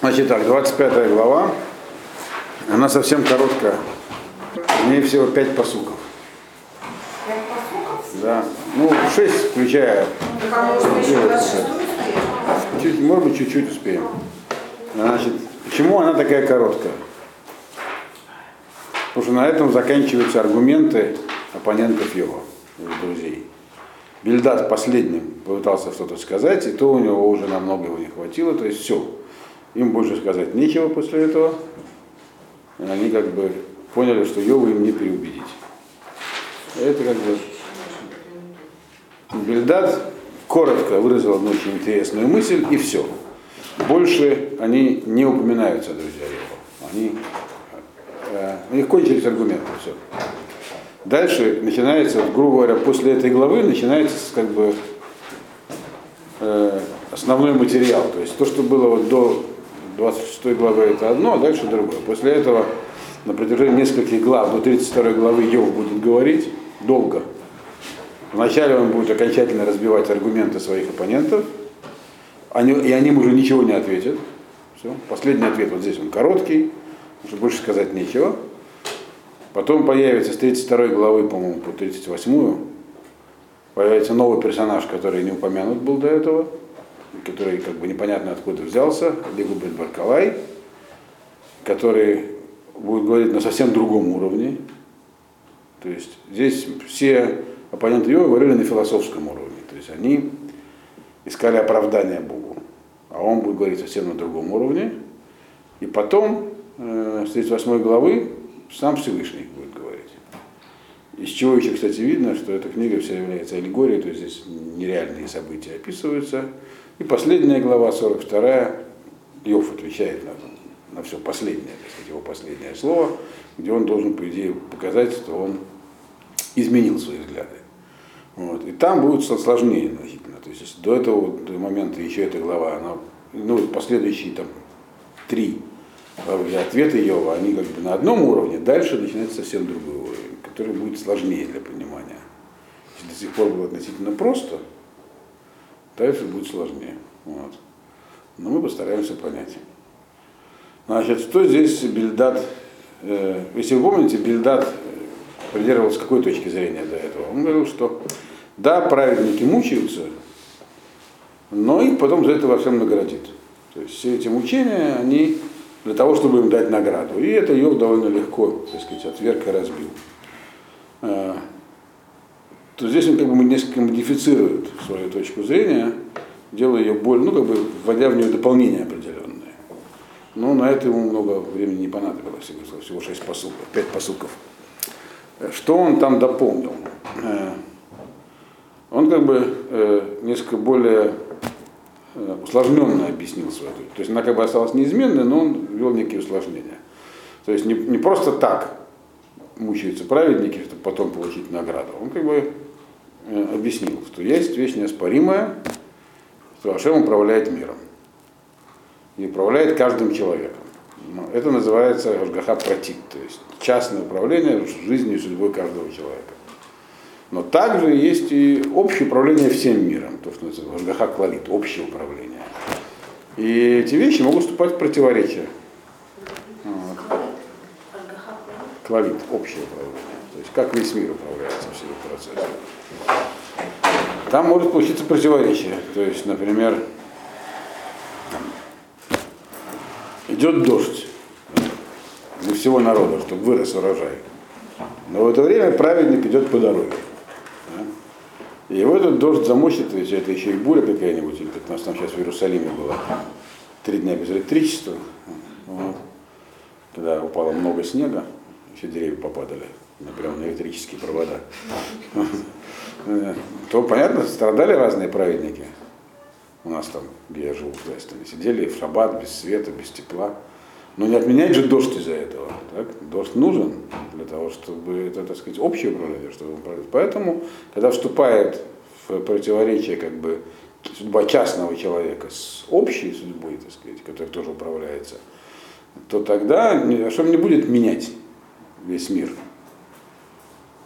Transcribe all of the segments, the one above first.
Значит так, 25 глава, она совсем короткая. В ней всего 5 посуков. Пять посуков? Да. Ну, 6, включая. Так может еще 26 Чуть, может быть, чуть-чуть успеем. Значит, почему она такая короткая? Потому что на этом заканчиваются аргументы оппонентов его, его друзей. Бельдат последним попытался что-то сказать, и то у него уже намного его не хватило, то есть все. Им больше сказать нечего после этого. И они как бы поняли, что Йову им не переубедить. Это как бы Бельдат коротко выразил одну очень интересную мысль, и все. Больше они не упоминаются, друзья его. Они, э, у них кончились аргументы, все. Дальше начинается, грубо говоря, после этой главы начинается как бы э, основной материал. То есть то, что было вот до 26 главы, это одно, а дальше другое. После этого на протяжении нескольких глав, до 32 главы Йов будет говорить долго. Вначале он будет окончательно разбивать аргументы своих оппонентов, они, и они уже ничего не ответят. Все. Последний ответ вот здесь он короткий, что больше сказать нечего. Потом появится с 32 главы, по-моему, по 38 появится новый персонаж, который не упомянут был до этого, который как бы непонятно откуда взялся, Лигубет Баркалай, который будет говорить на совсем другом уровне. То есть здесь все оппоненты его говорили на философском уровне. То есть они искали оправдания Богу. А он будет говорить совсем на другом уровне. И потом, э, с 38 главы, сам Всевышний. Из чего еще, кстати, видно, что эта книга вся является аллегорией, то есть здесь нереальные события описываются. И последняя глава, 42 Йов отвечает на, на все последнее, так сказать, его последнее слово, где он должен, по идее, показать, что он изменил свои взгляды. Вот. И там будет сложнее значительно. То есть до этого до момента еще эта глава, она, ну, последующие там три главы ответы Йова, они как бы на одном уровне, дальше начинается совсем другой уровень, который будет сложнее для понимания. Если до сих пор было относительно просто, дальше будет сложнее. Вот. Но мы постараемся понять. Значит, что здесь Бельдат, э, если вы помните, Бельдат придерживался какой точки зрения до этого? Он говорил, что да, праведники мучаются, но их потом за это во всем наградит. То есть все эти мучения, они для того, чтобы им дать награду. И это Йов довольно легко, так сказать, отверг и разбил. А, то здесь он как бы несколько модифицирует свою точку зрения, делая ее более, ну, как бы вводя в нее дополнения определенные. Но на это ему много времени не понадобилось, всего шесть посылков, пять посылков. Что он там дополнил? Э, он как бы э, несколько более э, усложненно объяснил свою То есть она как бы осталась неизменной, но он ввел некие усложнения. То есть не, не просто так мучаются праведники, чтобы потом получить награду. Он как бы объяснил, что есть вещь неоспоримая, что Ашем управляет миром. И управляет каждым человеком. Это называется Ашгаха Пратик, то есть частное управление жизнью и судьбой каждого человека. Но также есть и общее управление всем миром, то, что называется Ашгаха Клалит, общее управление. И эти вещи могут вступать в противоречие. Вот. Клалит, общее управление. То есть как весь мир управляется всем процессе. Там может получиться противоречие. То есть, например, идет дождь для всего народа, чтобы вырос урожай. Но в это время праведник идет по дороге. И его этот дождь замочит, ведь это еще и буря какая-нибудь, как у нас там сейчас в Иерусалиме было, три дня без электричества, вот. когда упало много снега, все деревья попадали прямо на электрические провода. То, понятно, страдали разные праведники. У нас там, где я живу, в Зайстоне, сидели в шаббат без света, без тепла. Но не отменять же дождь из-за этого. Так? Дождь нужен для того, чтобы это, так сказать, общее управление, чтобы управлять. Поэтому, когда вступает в противоречие как бы судьба частного человека с общей судьбой, так сказать, которая тоже управляется, то тогда что не будет менять весь мир.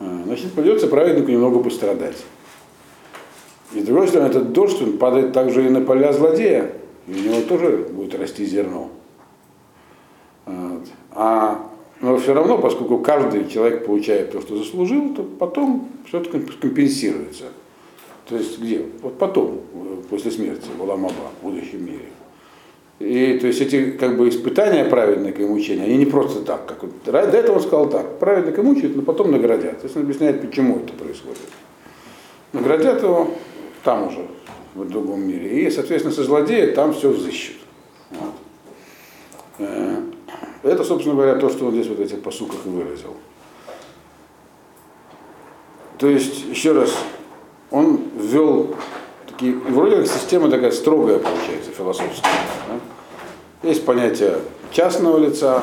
А, значит, придется праведнику немного пострадать. И с другой стороны, этот дождь, он падает также и на поля злодея, и у него тоже будет расти зерно. Вот. А, но все равно, поскольку каждый человек получает то, что заслужил, то потом все это компенсируется. То есть где? Вот потом, после смерти, в Аламаба, в будущем мире. И то есть эти как бы испытания праведника и мучения, они не просто так, как вот, до этого он сказал так, праведника мучают, но потом наградят. То есть он объясняет, почему это происходит. Наградят его там уже, в другом мире. И, соответственно, со злодея там все взыщут. Вот. Э, это, собственно говоря, то, что он здесь вот этих посуках и выразил. То есть, еще раз, он ввел такие, вроде как система такая строгая получается, философская. Да? Есть понятие частного лица,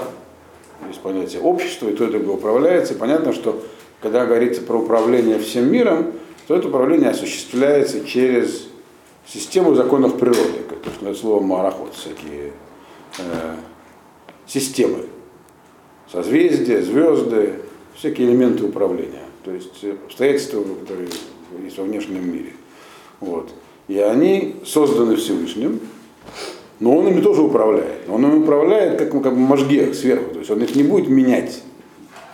есть понятие общества, и то и другое управляется. И понятно, что когда говорится про управление всем миром, то это управление осуществляется через систему законов природы, как то, что слово марахот, всякие э, системы, созвездия, звезды, всякие элементы управления, то есть обстоятельства, которые есть во внешнем мире. Вот. И они созданы Всевышним, но он ими тоже управляет. Он ими управляет как, как мозги сверху, то есть он их не будет менять.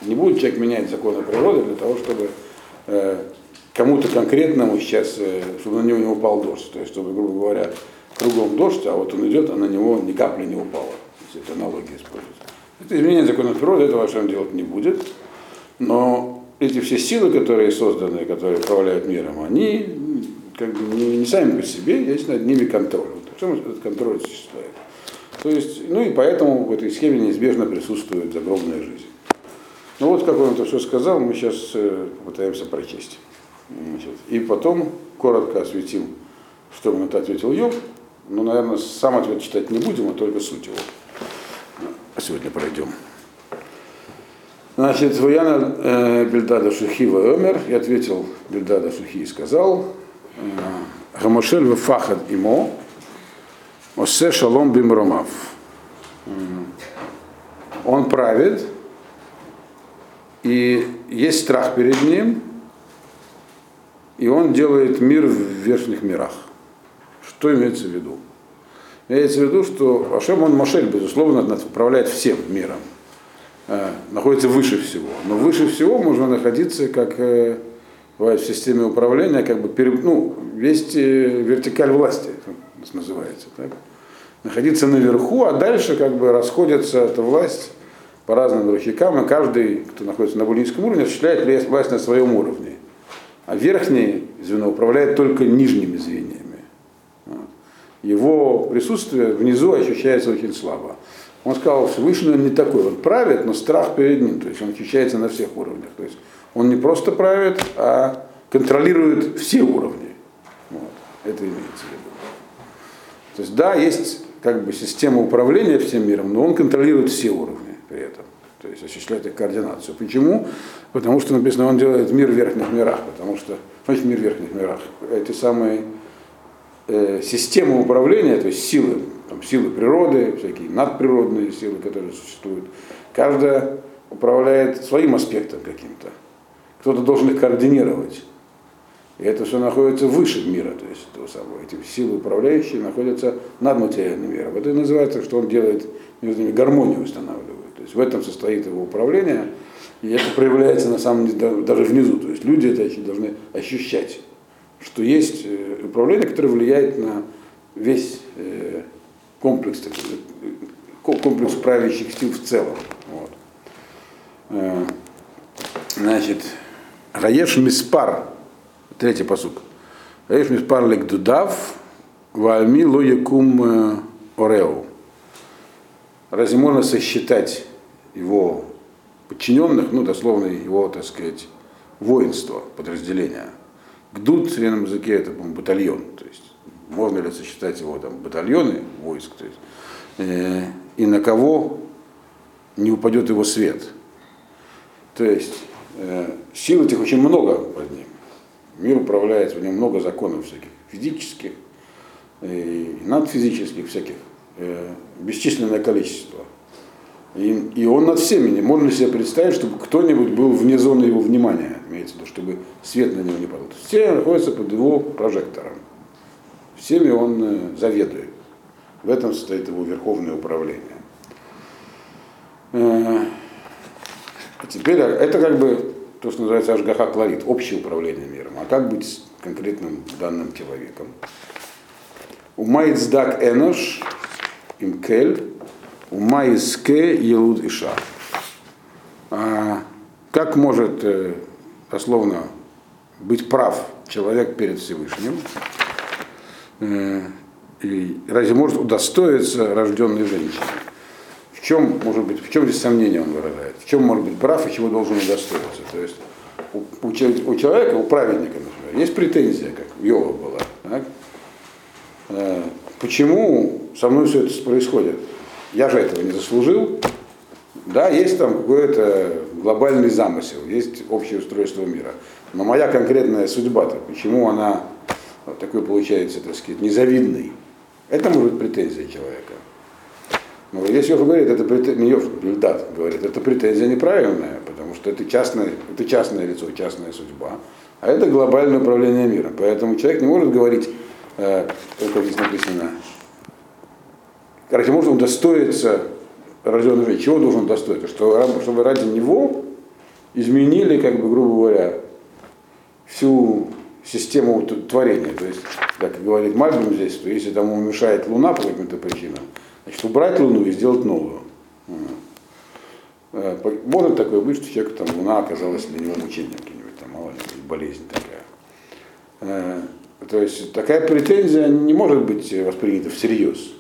Не будет человек менять законы природы для того, чтобы э, кому-то конкретному сейчас, э, чтобы на него не упал дождь. То есть, чтобы, грубо говоря, кругом дождь, а вот он идет, а на него ни капли не упало. Если это аналогия используется. Это изменение законов природы, этого вообще делать не будет. Но эти все силы, которые созданы, которые управляют миром, они как бы не, не сами по себе, есть над ними контроль. Чем этот контроль существует? То есть, ну и поэтому в этой схеме неизбежно присутствует загробная жизнь. Ну вот, как он это все сказал, мы сейчас э, пытаемся прочесть. Значит, и потом коротко осветим, что он это ответил Йов. Но, наверное, сам ответ читать не будем, а только суть его. Сегодня пройдем. Значит, Ваяна э, Бельдада Шухива Омер, и ответил Бельдада Шухи и сказал, Гамошель вефахад имо, осе шалом бимромав. Он правит, и есть страх перед ним, и он делает мир в верхних мирах. Что имеется в виду? Имеется в виду, что Ашем, он Машель, безусловно, управляет всем миром. Находится выше всего. Но выше всего можно находиться как бывает в системе управления, как бы, ну, есть вертикаль власти, называется. Так? Находиться наверху, а дальше как бы расходится эта власть по разным рычагам, и каждый, кто находится на более низком уровне, осуществляет власть на своем уровне. А верхнее звено управляет только нижними звеньями. Его присутствие внизу ощущается очень слабо. Он сказал, Всевышний он не такой, он правит, но страх перед ним, то есть он ощущается на всех уровнях. То есть он не просто правит, а контролирует все уровни. Вот. Это имеется в виду. То есть да, есть как бы система управления всем миром, но он контролирует все уровни при этом. То есть осуществляет их координацию. Почему? Потому что написано, он делает мир в верхних мирах. Потому что, значит, мир в верхних мирах. Эти самые э, системы управления, то есть силы, там, силы природы, всякие надприродные силы, которые существуют, каждая управляет своим аспектом каким-то кто-то должен их координировать. И это все находится выше мира, то есть того самого. Эти силы управляющие находятся над материальным миром. Это и называется, что он делает между ними гармонию устанавливает. То есть в этом состоит его управление. И это проявляется на самом деле даже внизу. То есть люди это должны ощущать, что есть э, управление, которое влияет на весь э, комплекс, комплекс правящих сил в целом. Вот. Э, значит, Гаеш Миспар, третий посук. Гаеш Миспар Легдудав, Вальми Лоякум э, Ореу. Разве можно сосчитать его подчиненных, ну, дословно его, так сказать, воинство, подразделения. Гдуд в современном языке это батальон, то есть можно ли сосчитать его там батальоны войск, то есть, э, и на кого не упадет его свет. То есть Э, сил этих очень много под ним. Мир управляется, в нем много законов всяких, физических и надфизических всяких, э, бесчисленное количество. И, и он над всеми, можно себе представить, чтобы кто-нибудь был вне зоны его внимания, имеется в виду, чтобы свет на него не падал. Все находятся под его прожектором. Всеми он э, заведует. В этом состоит его верховное управление. Э, теперь это как бы то, что называется Ашгаха Кларит, общее управление миром. А как быть с конкретным данным человеком? Умайцдак Энош, Имкель, Умайске Елуд Иша. А как может э, дословно быть прав человек перед Всевышним? Э, и разве может удостоиться рожденной женщины? В чем, может быть, в чем здесь сомнение он выражает? В чем может быть прав и чего должен удостоиться? То есть у, у, у человека, у праведника, например, есть претензия, как у Йова была. Так? Э, почему со мной все это происходит? Я же этого не заслужил. Да, есть там какой-то глобальный замысел, есть общее устройство мира. Но моя конкретная судьба-то, почему она вот такой получается, так сказать, незавидной? Это может быть претензия человека. Но если Йов говорит, это претензия, Йов, Бельдат говорит, это претензия неправильная, потому что это частное, это частное лицо, частная судьба, а это глобальное управление миром. Поэтому человек не может говорить, э, как здесь написано, короче, может удостоиться рожденного человека. Чего должен удостоиться? Что, чтобы ради него изменили, как бы, грубо говоря, всю систему творения. То есть, как говорит Мальбим здесь, то если тому мешает Луна по каким-то причинам, значит, убрать Луну и сделать новую. Э, может такое быть, что человек там Луна оказалась для него мучением каким-нибудь, там, мало ли, болезнь такая. Э, то есть такая претензия не может быть воспринята всерьез.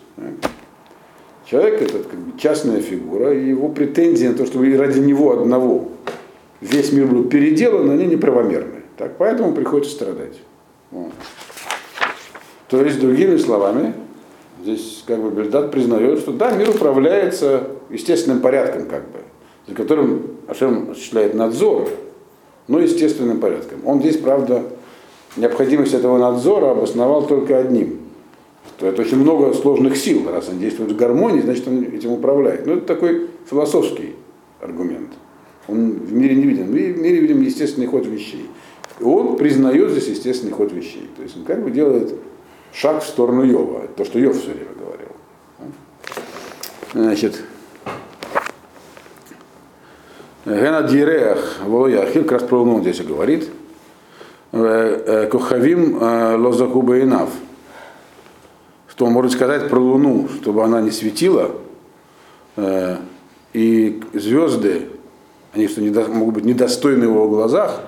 Человек это как бы частная фигура, и его претензии на то, чтобы ради него одного весь мир был переделан, они неправомерны. Так, поэтому приходится страдать. Вот. То есть, другими словами, здесь как бы Бельдат признает, что да, мир управляется естественным порядком, как бы, за которым Ашем осуществляет надзор, но естественным порядком. Он здесь, правда, необходимость этого надзора обосновал только одним – то это очень много сложных сил. Раз он действует в гармонии, значит он этим управляет. Но ну, это такой философский аргумент. Он в мире не виден. Мы в мире видим естественный ход вещей. И он признает здесь естественный ход вещей. То есть он как бы делает шаг в сторону Йова. То, что Йов все время говорил. Значит, Гена Диреах Волояхил, как раз про Луну здесь и говорит. «Э, э, Кохавим э, Лозахубаинав что может сказать про Луну, чтобы она не светила, и звезды, они что, недо, могут быть недостойны в его глазах,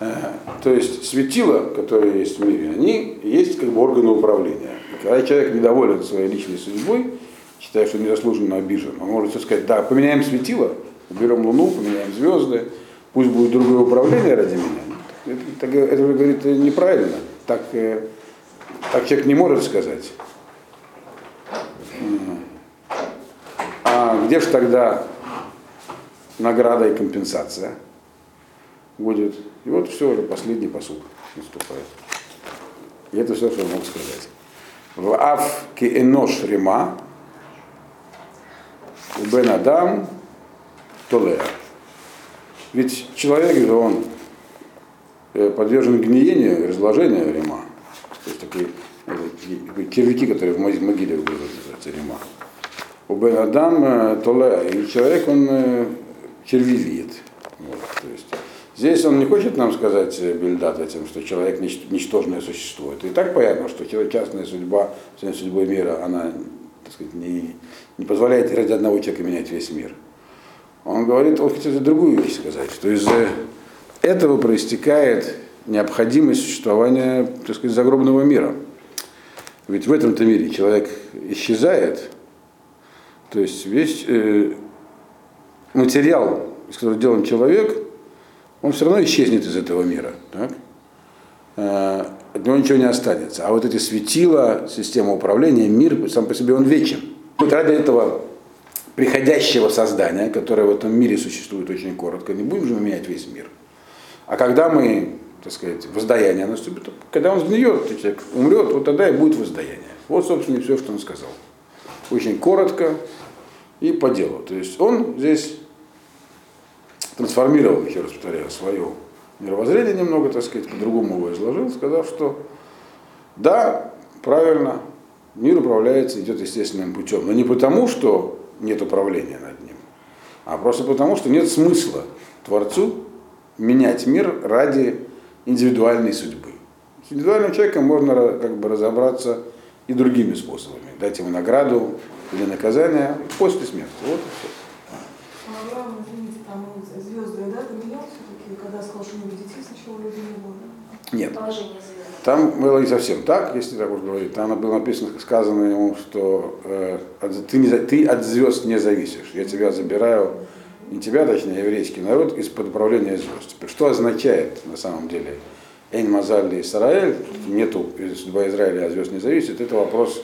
то есть светила, которые есть в мире, они есть как бы органы управления. Когда человек недоволен своей личной судьбой, считая, что незаслуженно обижен, он может сказать, да, поменяем светила, уберем Луну, поменяем звезды, пусть будет другое управление ради меня. Это, это, это говорит неправильно. Так, э, так человек не может сказать. А где же тогда награда и компенсация будет? И вот все, уже последний посуд наступает. И это все, что я мог сказать. В Ав Энош Рима у Бен Адам Толея. Ведь человек же он э, подвержен гниению, разложению Рима. То есть такие червяки, которые в могиле называются рима. У Бен Адам э, Толе, и человек, он э, червивеет. Здесь он не хочет нам сказать, э, Бельдат, этим, что человек ничтожное существо. Это и так понятно, что частная судьба, судьбой мира, она так сказать, не, не позволяет ради одного человека менять весь мир. Он говорит, он хочет другую вещь сказать, что из этого проистекает необходимость существования так сказать, загробного мира. Ведь в этом-то мире человек исчезает, то есть весь э, материал, из которого сделан человек, он все равно исчезнет из этого мира. Так? Э, от него ничего не останется. А вот эти светила, система управления, мир сам по себе он вечен. Вот ради этого приходящего создания, которое в этом мире существует очень коротко, не будем же мы менять весь мир. А когда мы так сказать, воздаяние наступит. Когда он сгниет, человек умрет, вот тогда и будет воздаяние. Вот, собственно, и все, что он сказал. Очень коротко и по делу. То есть он здесь трансформировал, еще раз повторяю, свое мировоззрение немного, так сказать, по-другому его изложил, сказав, что да, правильно, мир управляется, идет естественным путем, но не потому, что нет управления над ним, а просто потому, что нет смысла Творцу менять мир ради индивидуальной судьбы. С индивидуальным человеком можно как бы разобраться и другими способами. Дать ему награду или наказание после смерти. Вот и все. А Авраам, извините, там звезды, да, поменял все-таки, когда сказал, что не будет детей, сначала люди не было. Нет. Там было не совсем так, если так уж говорить. Там было написано, сказано ему, что э, от- ты, не, ты от звезд не зависишь. Я тебя забираю, не тебя, точнее, а еврейский народ, из-под управления звезд. Что означает на самом деле Эйн Мазаль Исраэль, нету судьба Израиля от звезд не зависит, это вопрос,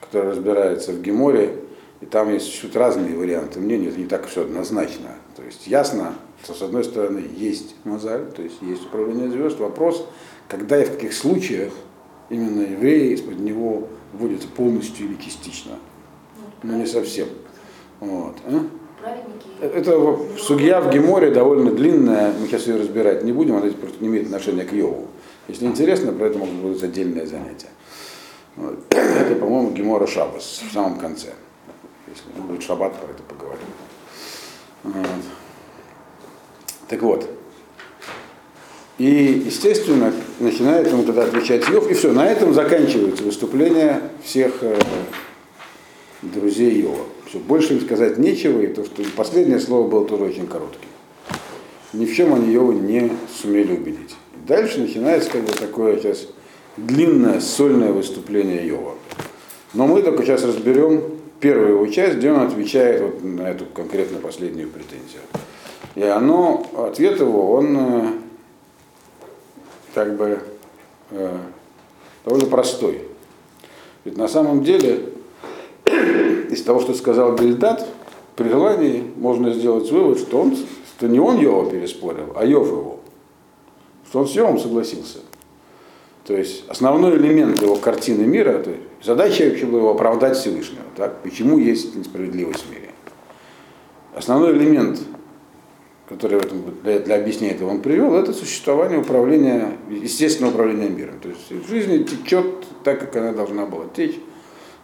который разбирается в Геморе, и там есть чуть разные варианты мнений, это не так все однозначно. То есть ясно, что с одной стороны есть Мазаль, то есть есть управление звезд, вопрос, когда и в каких случаях именно евреи из-под него вводятся полностью или частично, но не совсем. Вот. а? Праведники. Это судья в Геморе довольно длинная, мы сейчас ее разбирать не будем, она просто не имеет отношения к Йову. Если интересно, про это могут быть отдельное занятие. Вот. Это, по-моему, Гемора Шабас в самом конце. Если будет шаббат, про это поговорим. Вот. Так вот. И, естественно, начинает ему тогда отвечать Йов, и все, на этом заканчивается выступление всех э, друзей Йова. Все, больше им сказать нечего, и то, что последнее слово было тоже очень коротким. Ни в чем они Йова не сумели убедить. Дальше начинается как бы такое сейчас длинное сольное выступление Йова. Но мы только сейчас разберем первую его часть, где он отвечает вот на эту конкретно последнюю претензию. И оно, ответ его, он э, как бы э, довольно простой. Ведь на самом деле из того, что сказал Бельдат, при желании можно сделать вывод, что, он, что не он Йова переспорил, а Йов его. Что он с Йовом согласился. То есть основной элемент его картины мира, то есть задача вообще была его оправдать Всевышнего. Так? Почему есть несправедливость в мире? Основной элемент, который в этом, для, для объяснения этого он привел, это существование управления, естественного управления миром. То есть жизнь течет так, как она должна была течь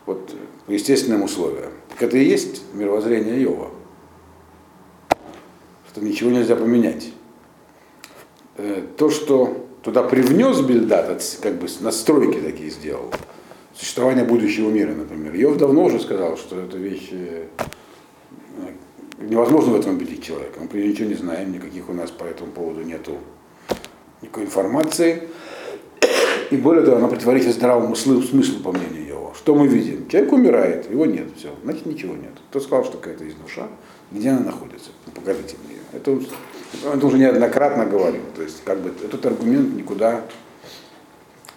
вот, по естественным условиям. Так это и есть мировоззрение Йова. Что ничего нельзя поменять. Э, То, что туда привнес Бельдат, как бы настройки такие сделал, существование будущего мира, например. Йов давно уже сказал, что это вещь э, невозможно в этом убедить человека. Мы ничего не знаем, никаких у нас по этому поводу нету никакой информации. И более того, она противоречит здравому смыслу, по мнению его. Что мы видим? Человек умирает, его нет, все, значит ничего нет. Кто сказал, что какая-то есть душа, где она находится? Ну, покажите мне. Это, он- это уже неоднократно говорил. То есть, как бы, этот аргумент никуда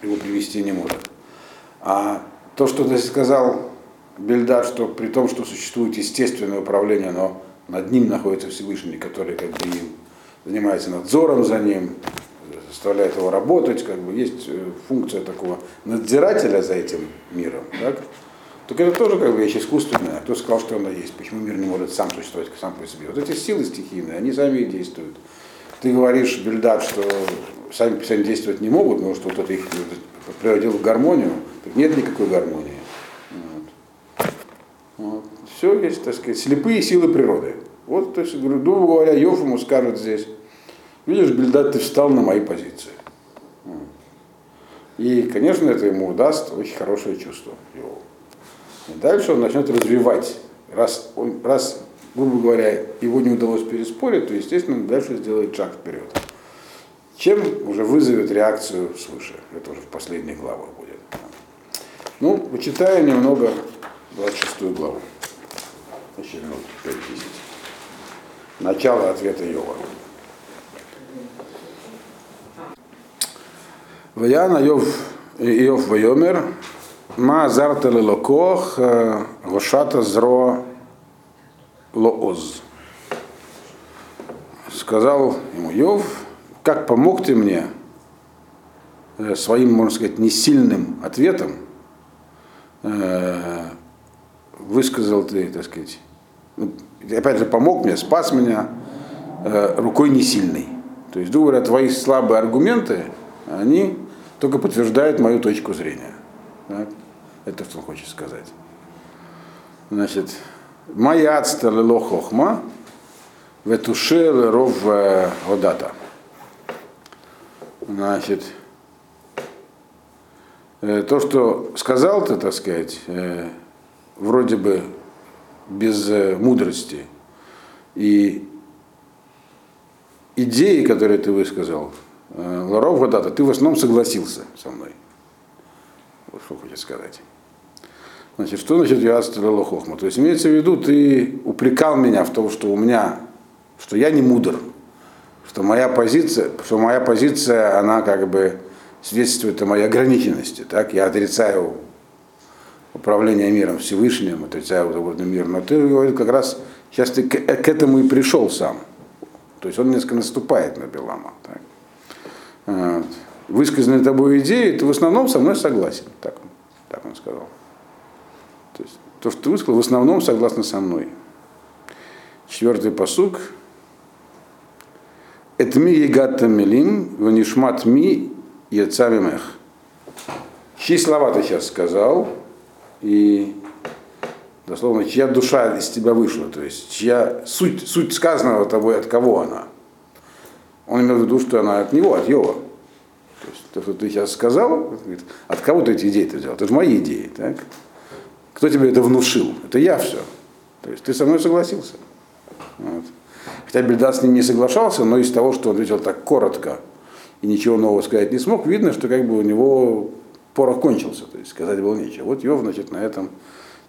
его привести не может. А то, что ты сказал, Бельдар, что при том, что существует естественное управление, но над ним находится Всевышний, который как бы им занимается надзором за ним, заставляет его работать, как бы есть э, функция такого надзирателя за этим миром, так? Так это тоже как бы вещь искусственная. Кто сказал, что она есть? Почему мир не может сам существовать сам по себе? Вот эти силы стихийные, они сами и действуют. Ты говоришь, Бельдад, что сами себе действовать не могут, но что кто-то их приводил в гармонию. Так нет никакой гармонии. Все есть, так сказать, слепые силы природы. Вот, то есть, грубо говоря, Йов ему скажет здесь, видишь, Бельдад, ты встал на мои позиции. И, конечно, это ему даст очень хорошее чувство. И дальше он начнет развивать. Раз, он, раз, грубо говоря, его не удалось переспорить, то, естественно, он дальше сделает шаг вперед. Чем уже вызовет реакцию свыше. Это уже в последних главах будет. Ну, почитаю немного 26 главу. Еще минут 5-10. Начало ответа Йова. Ваяна Йов, Йов Вайомер, Ма зарта лелокох, гошата зро лооз. Сказал ему Йов, как помог ты мне э, своим, можно сказать, несильным ответом, э, высказал ты, так сказать, опять же, помог мне, спас меня э, рукой не сильной. То есть, говоря, твои слабые аргументы, они только подтверждают мою точку зрения. Так? Это что он хочет сказать. Значит, моя хохма, Ветушел ров Одата. Значит, э, то, что сказал ты, так сказать, э, вроде бы без э, мудрости, и идеи, которые ты высказал, э, Ларов Гадата, ты в основном согласился со мной. Вот что хочет сказать. Значит, что значит я стрелял хохма? То есть имеется в виду, ты упрекал меня в том, что у меня, что я не мудр, что моя позиция, что моя позиция, она как бы свидетельствует о моей ограниченности. Так? Я отрицаю управление миром Всевышним, отрицаю водный мир. Но ты говоришь, как раз сейчас ты к, к этому и пришел сам. То есть он несколько наступает на Белама. Так? Вот. Высказанные тобой идеи, ты в основном со мной согласен. Так, так он сказал. То есть то, что ты высказал, в основном согласно со мной. Четвертый посук. Этми егатта милим, ванишмат ми яцамимех. Чьи слова ты сейчас сказал, и дословно, чья душа из тебя вышла, то есть чья суть, суть сказанного тобой, от кого она. Он имел в виду, что она от него, от Йова. То есть то, что ты сейчас сказал, говорит, от кого ты эти идеи ты взял? Это же мои идеи, так? Кто тебе это внушил? Это я все. То есть ты со мной согласился. Вот. Хотя Бельдад с ним не соглашался, но из того, что он ответил так коротко и ничего нового сказать не смог, видно, что как бы у него порох кончился, то есть сказать было нечего. Вот Йов, значит, на этом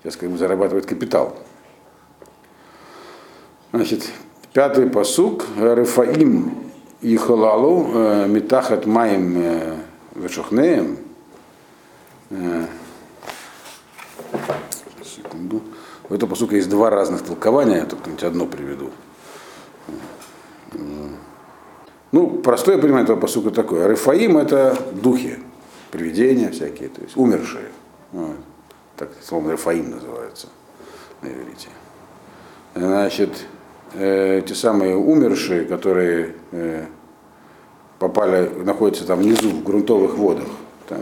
сейчас как бы зарабатывает капитал. Значит, пятый посук, Рефаим и Халалу, э, Митахат Маем э, Вешухнеем. Э, Секунду. У этого посука есть два разных толкования, я только одно приведу. Ну, простое понимание этого посука такое. Рефаим это духи, привидения всякие, то есть умершие. Вот. Так словно Рефаим называется на иврите. Значит, э, те самые умершие, которые э, попали, находятся там внизу, в грунтовых водах. так,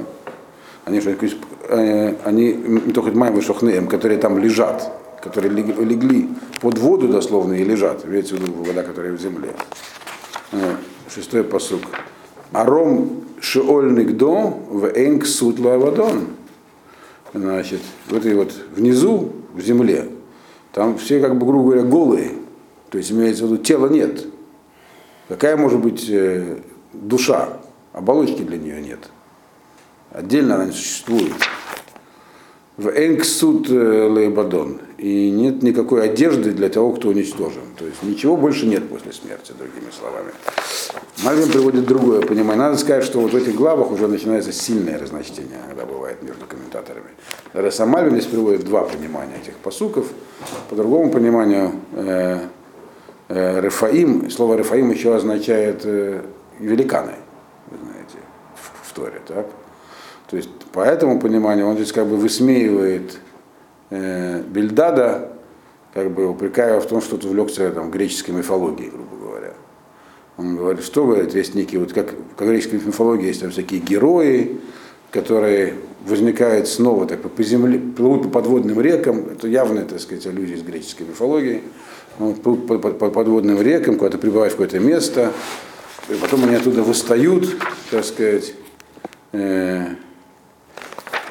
они, э, они только Майм Шохнеем, которые там лежат, которые лег- легли под воду дословно и лежат, имеется в виду вода, которая в земле. Э, Шестой посук. Аром шиоль нигдо в энк авадон. Значит, вот и вот внизу, в земле, там все, как бы, грубо говоря, голые. То есть имеется в виду, тела нет. Какая может быть э, душа? Оболочки для нее нет. Отдельно она не существует. В Энксут Лейбадон. И нет никакой одежды для того, кто уничтожен. То есть ничего больше нет после смерти, другими словами. Мальвин приводит другое понимание. Надо сказать, что вот в этих главах уже начинается сильное разночтение, когда бывает между комментаторами. Даже сам Мальвин здесь приводит два понимания этих посуков. По другому пониманию, э, э, Рефаим, слово Рефаим еще означает э, великаны, вы знаете, в, в Торе, так? То есть по этому пониманию он здесь как бы высмеивает э, Бельдада, как бы упрекая в том, что он увлекся там, греческой мифологией, грубо говоря. Он говорит, что говорит, есть некие, вот как в греческой мифологии есть там всякие герои, которые возникают снова так, по земле, плывут по подводным рекам, это явная, так сказать, аллюзия из греческой мифологии, вот, плывут по, по- по подводным рекам, куда-то прибывают в какое-то место, и потом они оттуда восстают, так сказать, э,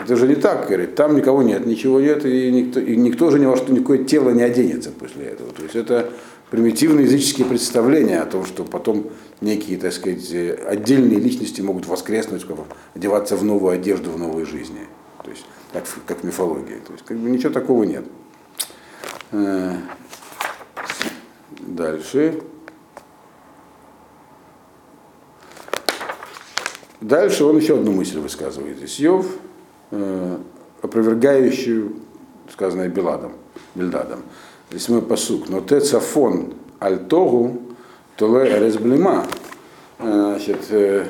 это же не так, говорит, там никого нет, ничего нет, и никто, и никто же ни во что, никакое тело не оденется после этого. То есть это примитивные языческие представления о том, что потом некие, так сказать, отдельные личности могут воскреснуть, как одеваться в новую одежду в новой жизни. То есть как, как в. То есть как бы ничего такого нет. Э, Дальше. Дальше он еще одну мысль высказывает здесь. Йов, э, опровергающую сказанное Беладом, Бельдадом. Здесь мой посук. Но те цафон альтогу толе эрезблема. Значит, э,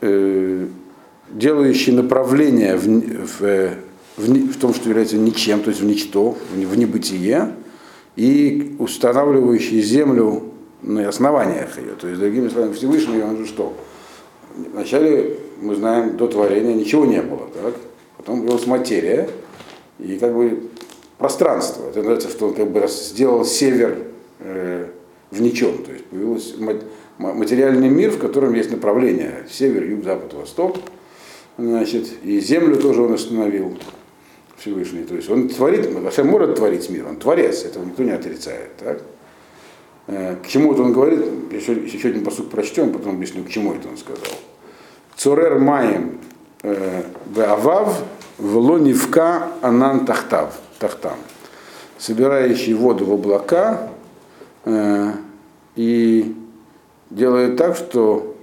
э, делающий направление в, в, э, в, в том, что является ничем, то есть в ничто, в, в небытие, и устанавливающий землю на основаниях ее. То есть, другими словами, Всевышний, он же что? Вначале, мы знаем, до творения ничего не было, так? потом появилась материя, и как бы пространство. Это называется, что он как бы сделал север э, в ничем. То есть появился ма- ма- материальный мир, в котором есть направление север, юг, запад, восток. Значит, и землю тоже он установил Всевышний. То есть он творит, вообще может творить мир, он творец, этого никто не отрицает. Так? Э, К чему это он говорит? Еще, еще один посуд прочтем, потом объясню, к чему это он сказал. Цурер маем э, веавав влонивка анан тахтав, тахтам. Собирающий воду в облака э, и делает так, что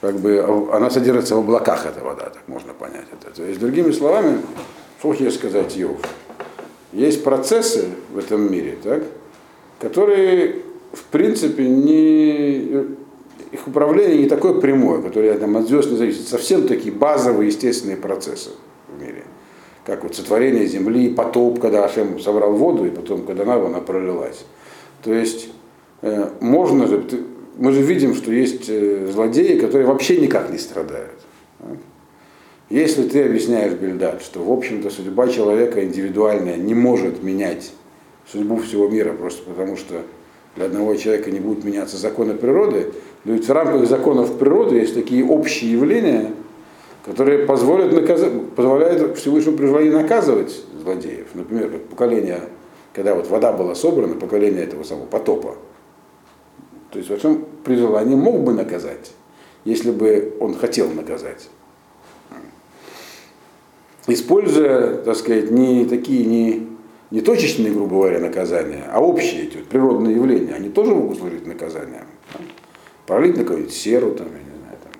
как бы она содержится в облаках, эта вода, так можно понять это. То есть, другими словами, что хочет сказать Йов? Есть процессы в этом мире, так, которые, в принципе, не, их управление не такое прямое, которое там, от звезд не зависит. Совсем такие базовые естественные процессы в мире. Как вот сотворение земли, потоп, когда Ашем собрал воду, и потом, когда она, она пролилась. То есть э, можно же, мы же видим, что есть э, злодеи, которые вообще никак не страдают. Если ты объясняешь, Бельдад, что, в общем-то, судьба человека индивидуальная не может менять судьбу всего мира, просто потому что для одного человека не будут меняться законы природы, но ведь в рамках законов природы есть такие общие явления, которые позволят наказать, позволяют Всевышнему при наказывать злодеев. Например, как поколение, когда вот вода была собрана, поколение этого самого потопа. То есть Всевышний при желании мог бы наказать, если бы он хотел наказать используя, так сказать, не такие не, не точечные, грубо говоря, наказания, а общие эти вот природные явления, они тоже могут служить наказанием. Пролить на кого-нибудь серу, там, я не знаю, там,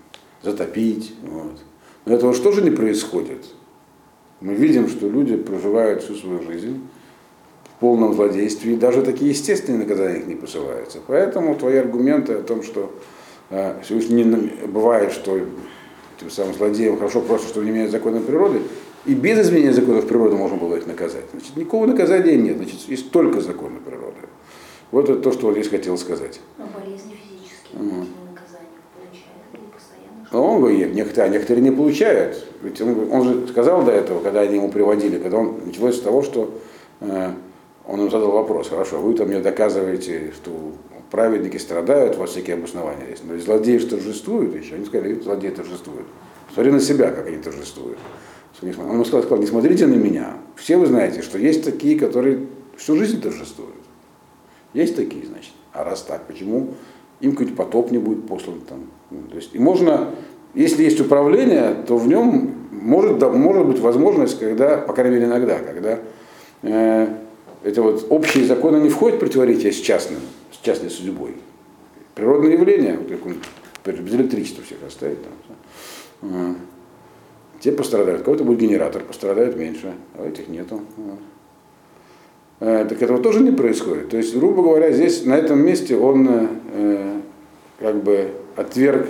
затопить. Вот. Но этого же тоже не происходит. Мы видим, что люди проживают всю свою жизнь в полном злодействе, и даже такие естественные наказания их не посылаются. Поэтому твои аргументы о том, что э, не- бывает, что тем самым злодеям хорошо просто, что не меняют законы природы, и без изменения законов природы можно было их наказать. Значит, никакого наказания нет, значит, есть только законы природы. Вот это то, что здесь хотел сказать. Но болезни физические, Мгм. какие наказания получают или постоянно? Но он говорит, некоторые, а некоторые не получают. Ведь он, он же сказал до этого, когда они ему приводили, когда он началось с того, что э, он им задал вопрос, хорошо, вы там мне доказываете, что праведники страдают, у вас всякие обоснования есть, но злодеи же торжествуют еще, они сказали, злодеи торжествуют. Смотри на себя, как они торжествуют. Он ему сказал, сказал, не смотрите на меня. Все вы знаете, что есть такие, которые всю жизнь торжествуют. Есть такие, значит. А раз так, почему им какой-нибудь потоп не будет послан там? Ну, То есть, и можно, если есть управление, то в нем может, да, может быть возможность, когда, по крайней мере иногда, когда э, это вот общие законы не входят в противоречие с частным, с частной судьбой. Природные явления, вот как он, без электричества всех оставить, там, э, те пострадают, кого-то будет генератор, пострадают меньше, а этих нету. Вот. Э, Так этого тоже не происходит. То есть, грубо говоря, здесь, на этом месте он э, э, как бы отверг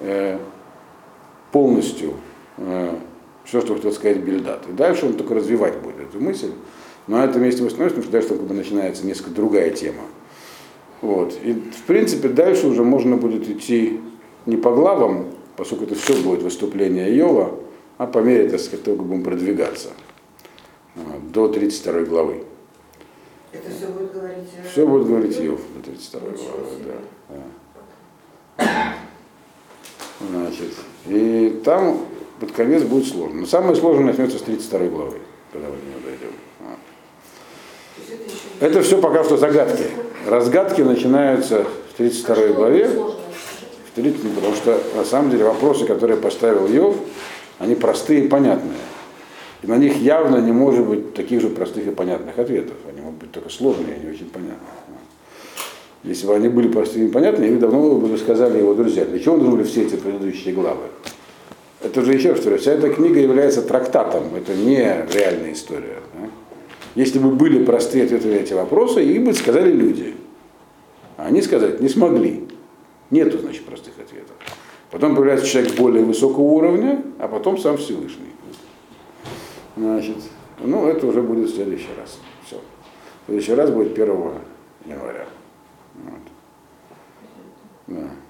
э, полностью э, все, что хотел сказать Бельдат. И дальше он только развивать будет эту мысль. Но на этом месте мы остановимся, потому что дальше как бы начинается несколько другая тема. Вот. И, в принципе, дальше уже можно будет идти не по главам, поскольку это все будет выступление Иова, а по мере, так сказать, того, как будем продвигаться Вот, до 32 главы. Это все будет говорить... э, Все будет говорить Иов до 32 Ничего главы. себе. Да, да. Значит, и там под конец будет сложно. Но самое сложное начнется с 32 главы, когда мы до нее дойдем. Вот. это все пока что загадки. Разгадки начинаются в 32 Что главе. В 30, потому что на самом деле вопросы, которые поставил Иов, они простые и понятные. И на них явно не может быть таких же простых и понятных ответов. Они могут быть только сложные и не очень понятные. Если бы они были простыми и понятными, вы давно бы сказали его друзья, для чего нужны все эти предыдущие главы? Это же еще говорю, вся эта книга является трактатом, это не реальная история. да. Если бы были простые ответы на эти вопросы, их бы сказали люди. А они сказать не смогли. Нету, значит, простых ответов. Потом появляется человек более высокого уровня, а потом сам Всевышний. Значит, ну, это уже будет в следующий раз. Все. В следующий раз будет 1 января. Вот. Да.